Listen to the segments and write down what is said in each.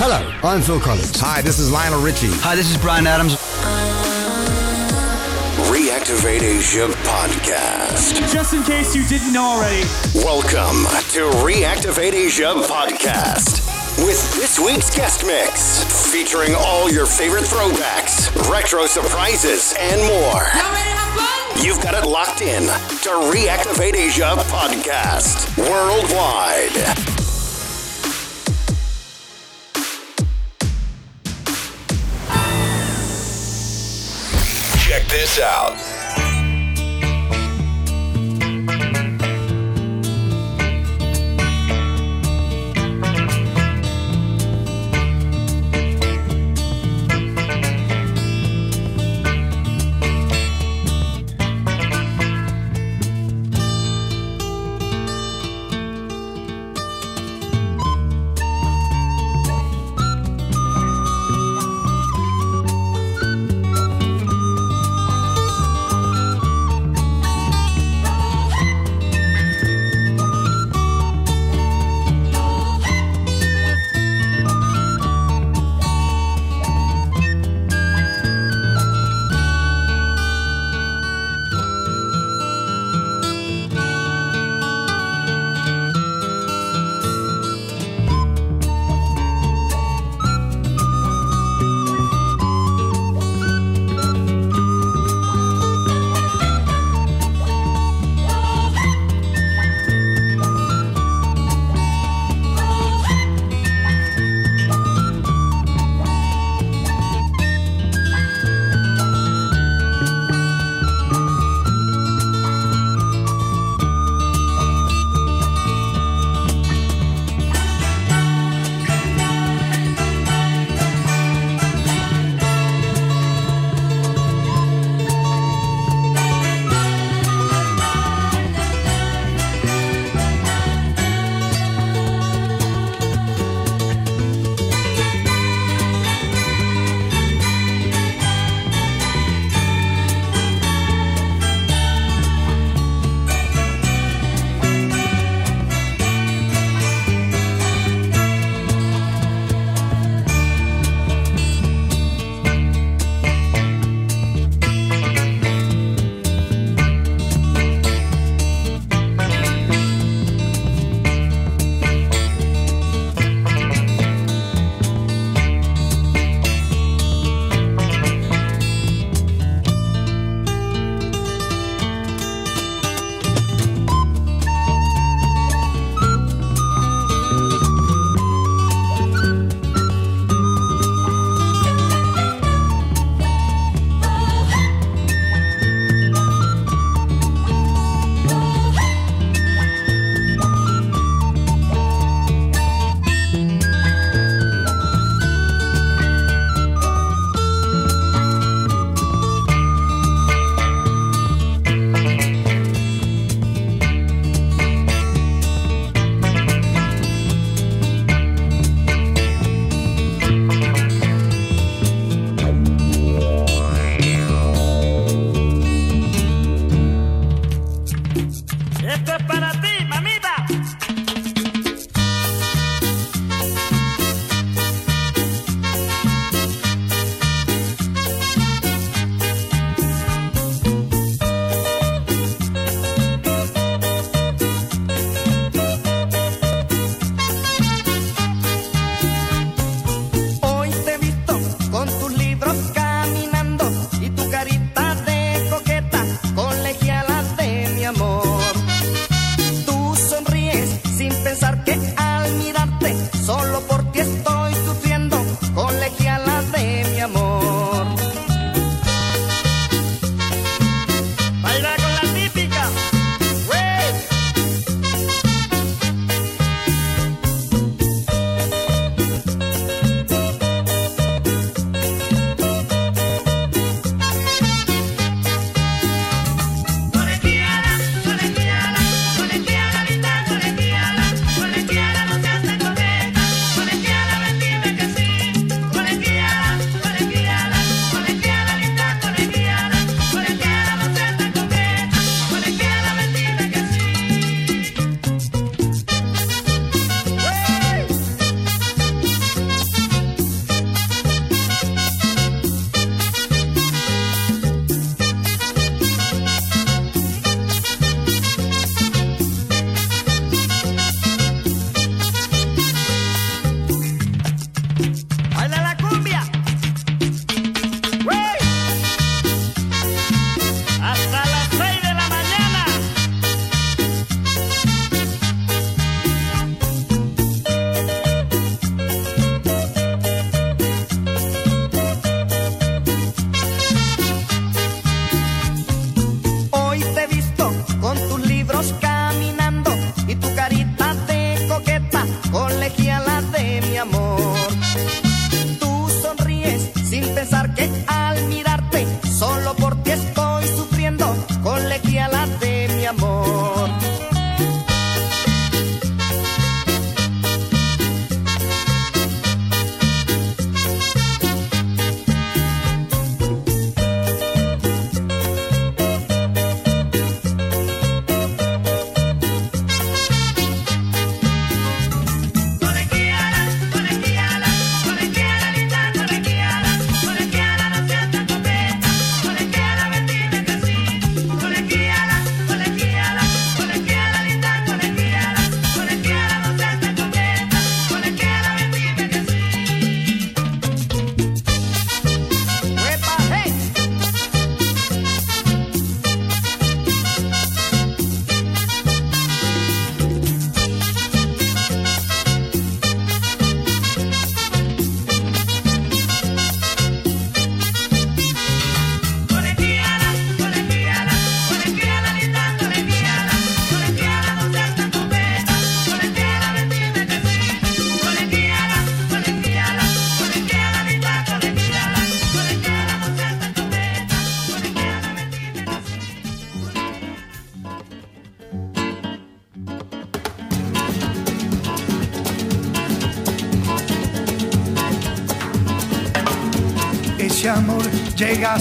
Hello, I'm Phil Collins. Hi, this is Lionel Richie. Hi, this is Bryan Adams. Reactivate Asia Podcast. Just in case you didn't know already. Welcome to Reactivate Asia Podcast. With this week's guest mix, featuring all your favorite throwbacks, retro surprises, and more. Y'all ready to have fun? You've got it locked in to Reactivate Asia Podcast worldwide. Check this out.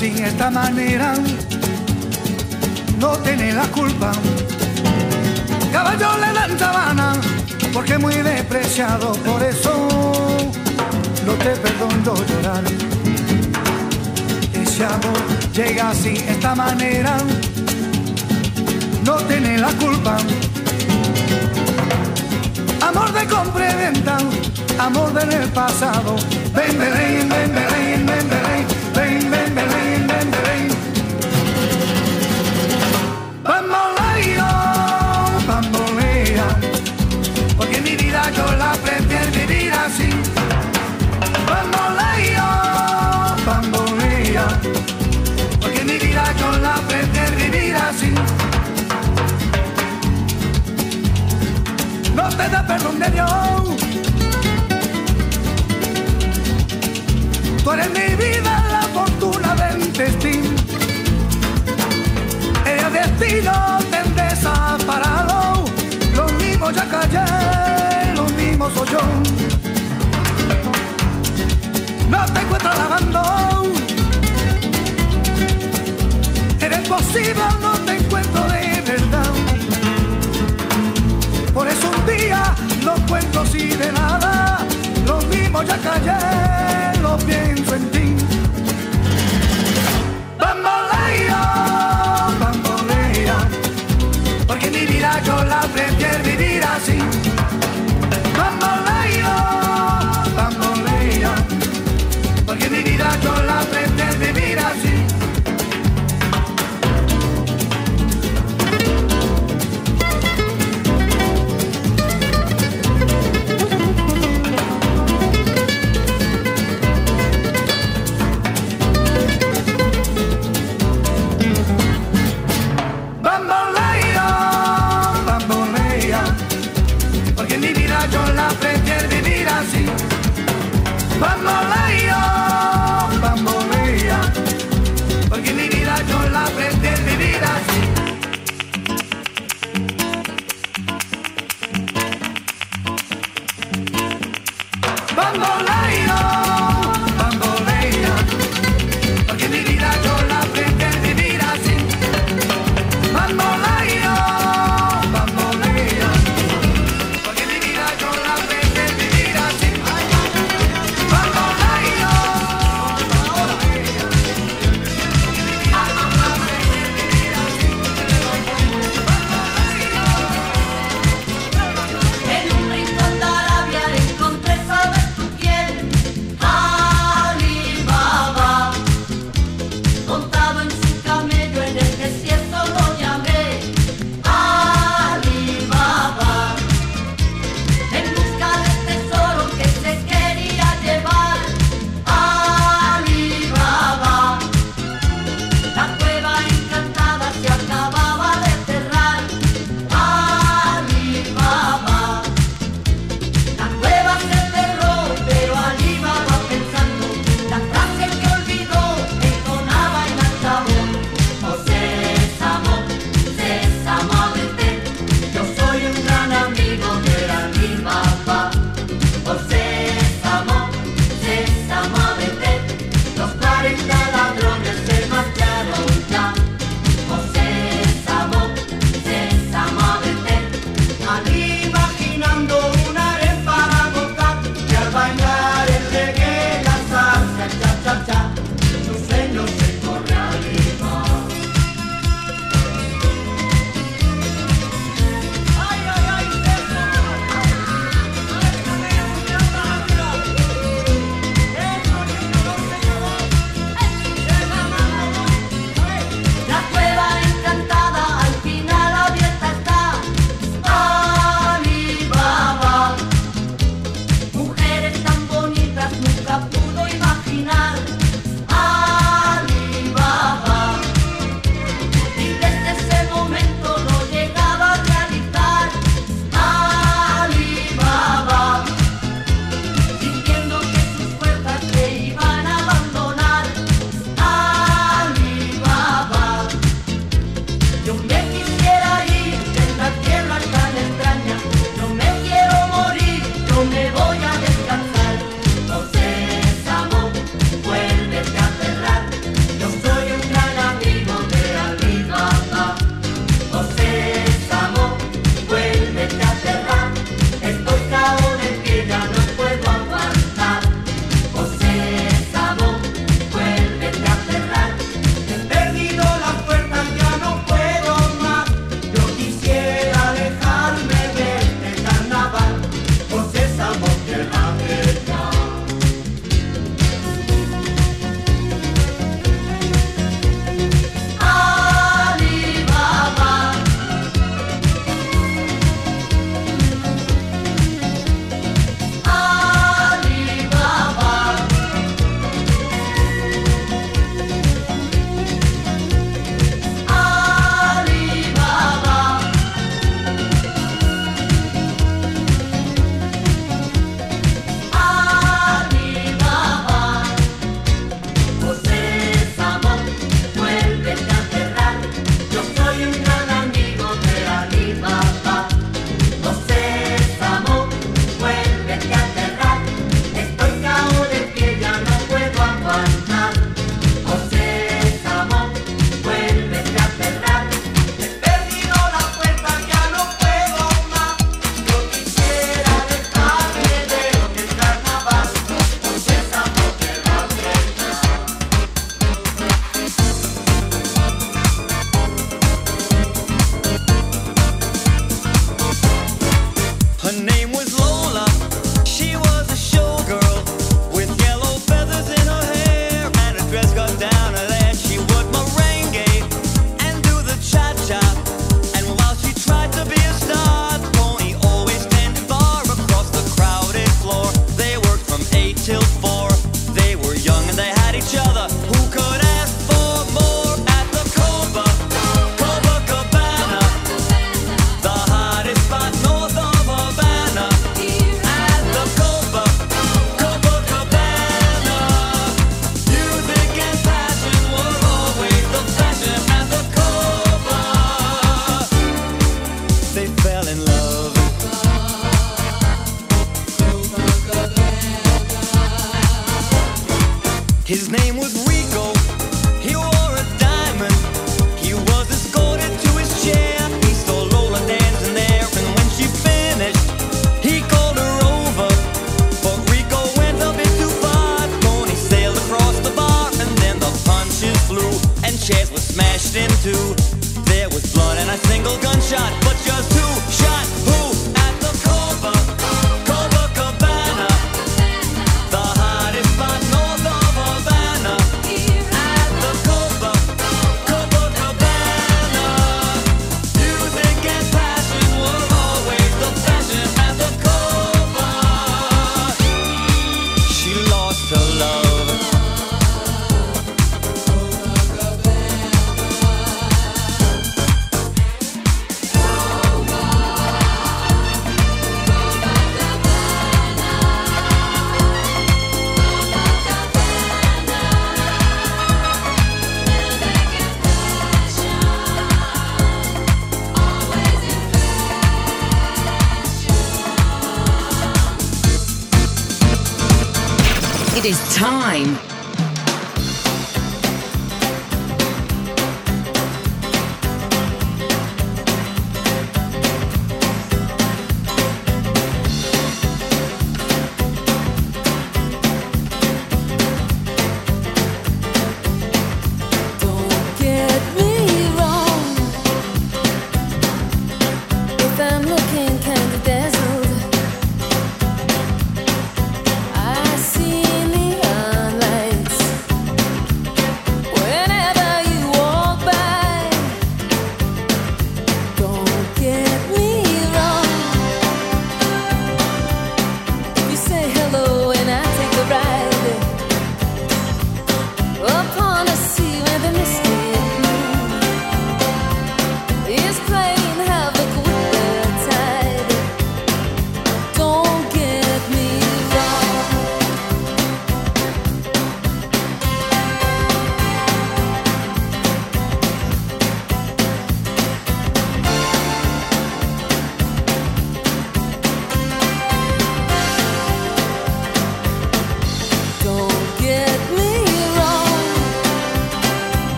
Así, esta manera, no tiene la culpa. Caballo le dan sabana, porque muy despreciado, por eso no te perdono llorar. Ese amor llega así, esta manera, no tiene la culpa. Amor de compra amor del pasado. Ven, ven, ven, ven, perdón de Dios Tú eres mi vida, la fortuna del destino. El destino te desaparado. Lo mismo ya callé, lo mismo soy yo. No te encuentro lavando. Eres posible, no día no cuento así de nada. Lo mismo ya callé pienso en ti. Bambolea, bambolea, porque mi vida yo la prefiero vivir así. But my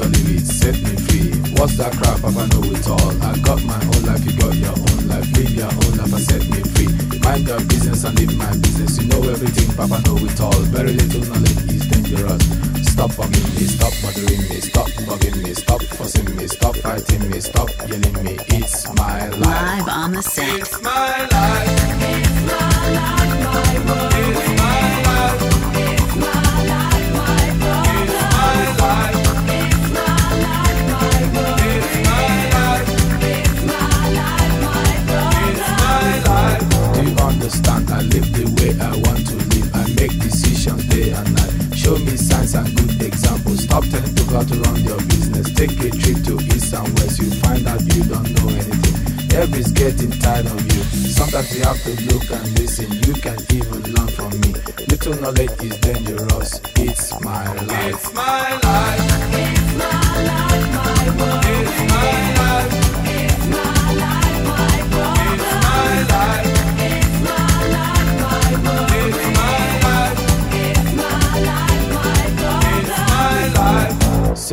life, take it or leave it, set me free. What's that crap? Papa know it all. I got my own life, you got your own life. Live your own life and set me free. Mind your business and live my business. You know everything, Papa know it all. Very little knowledge is dangerous. Stop bugging me, stop bothering me, stop bugging me, stop fussing me, stop fighting me, stop yelling me. It's my life. Live on the set. It's my life. Do Stop telling people how to run your business. Take a trip to east and west. You find out you don't know anything. Everybody's getting tired of you. Sometimes you have to look and listen. You can even learn from me. Little knowledge is dangerous. It's my life. It's my life.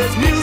there's music.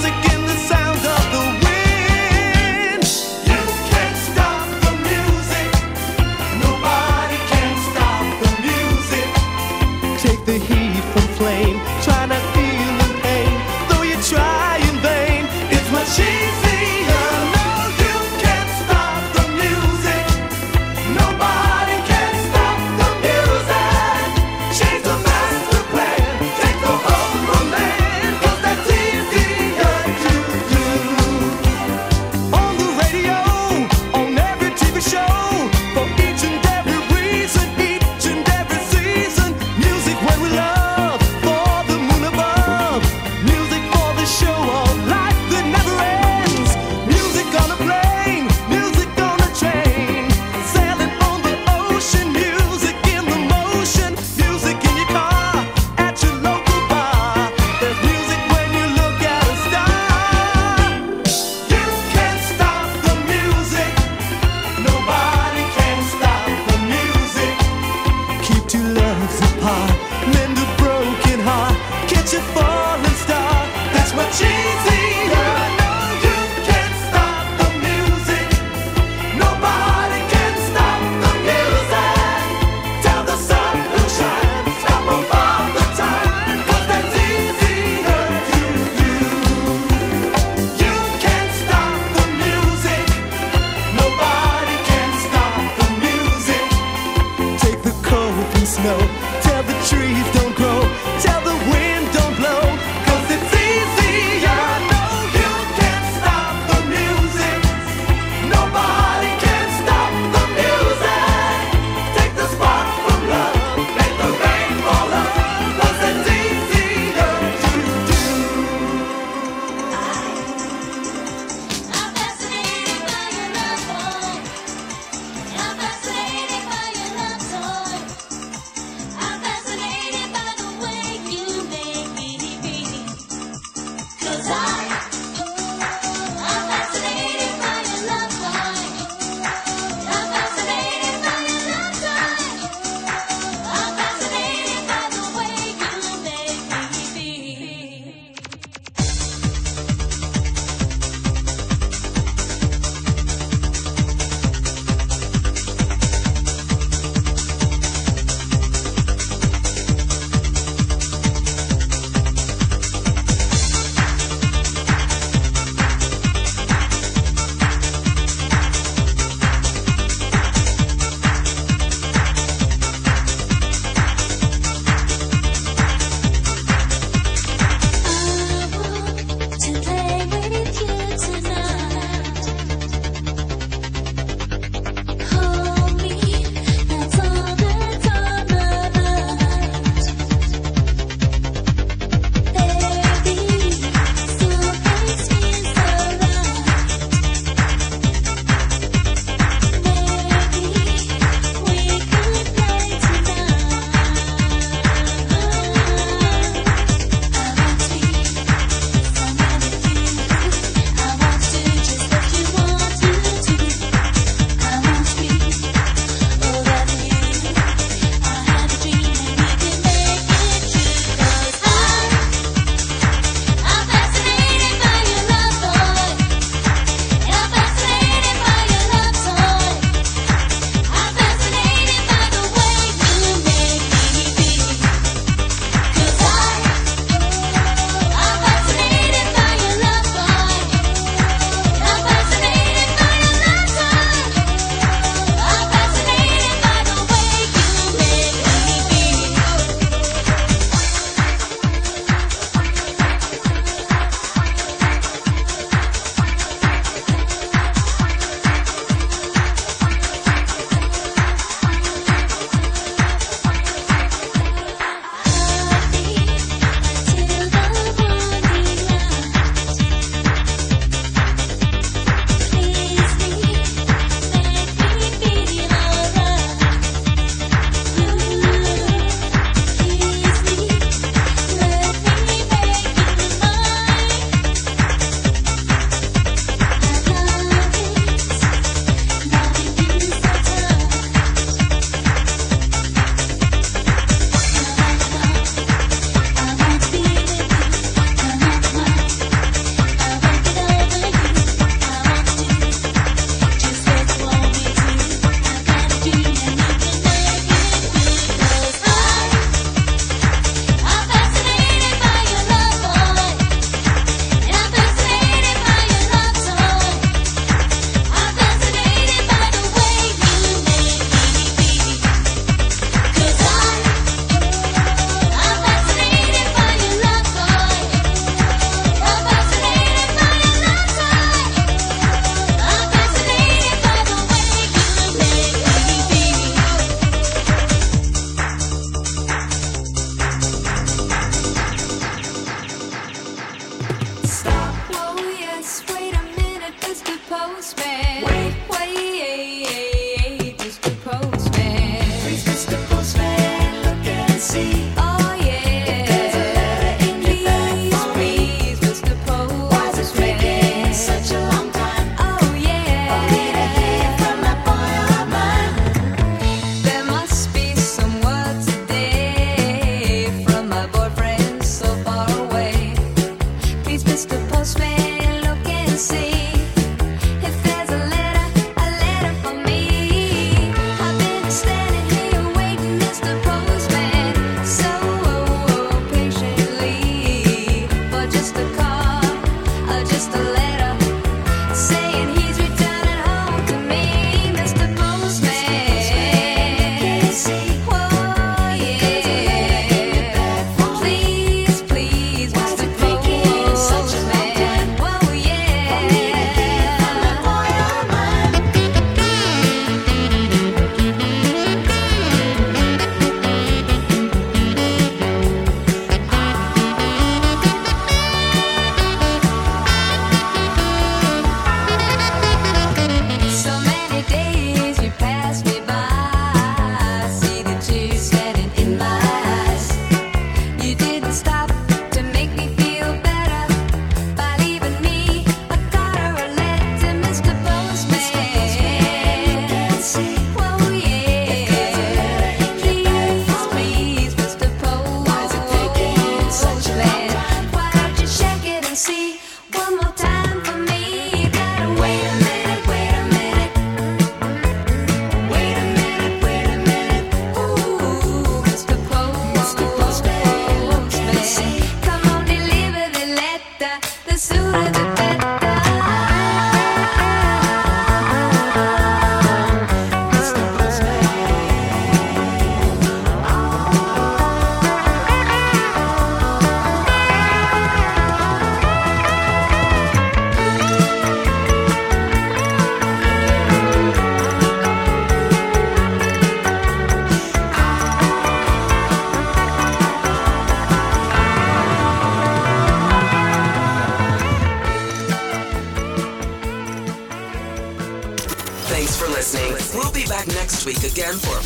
Listening.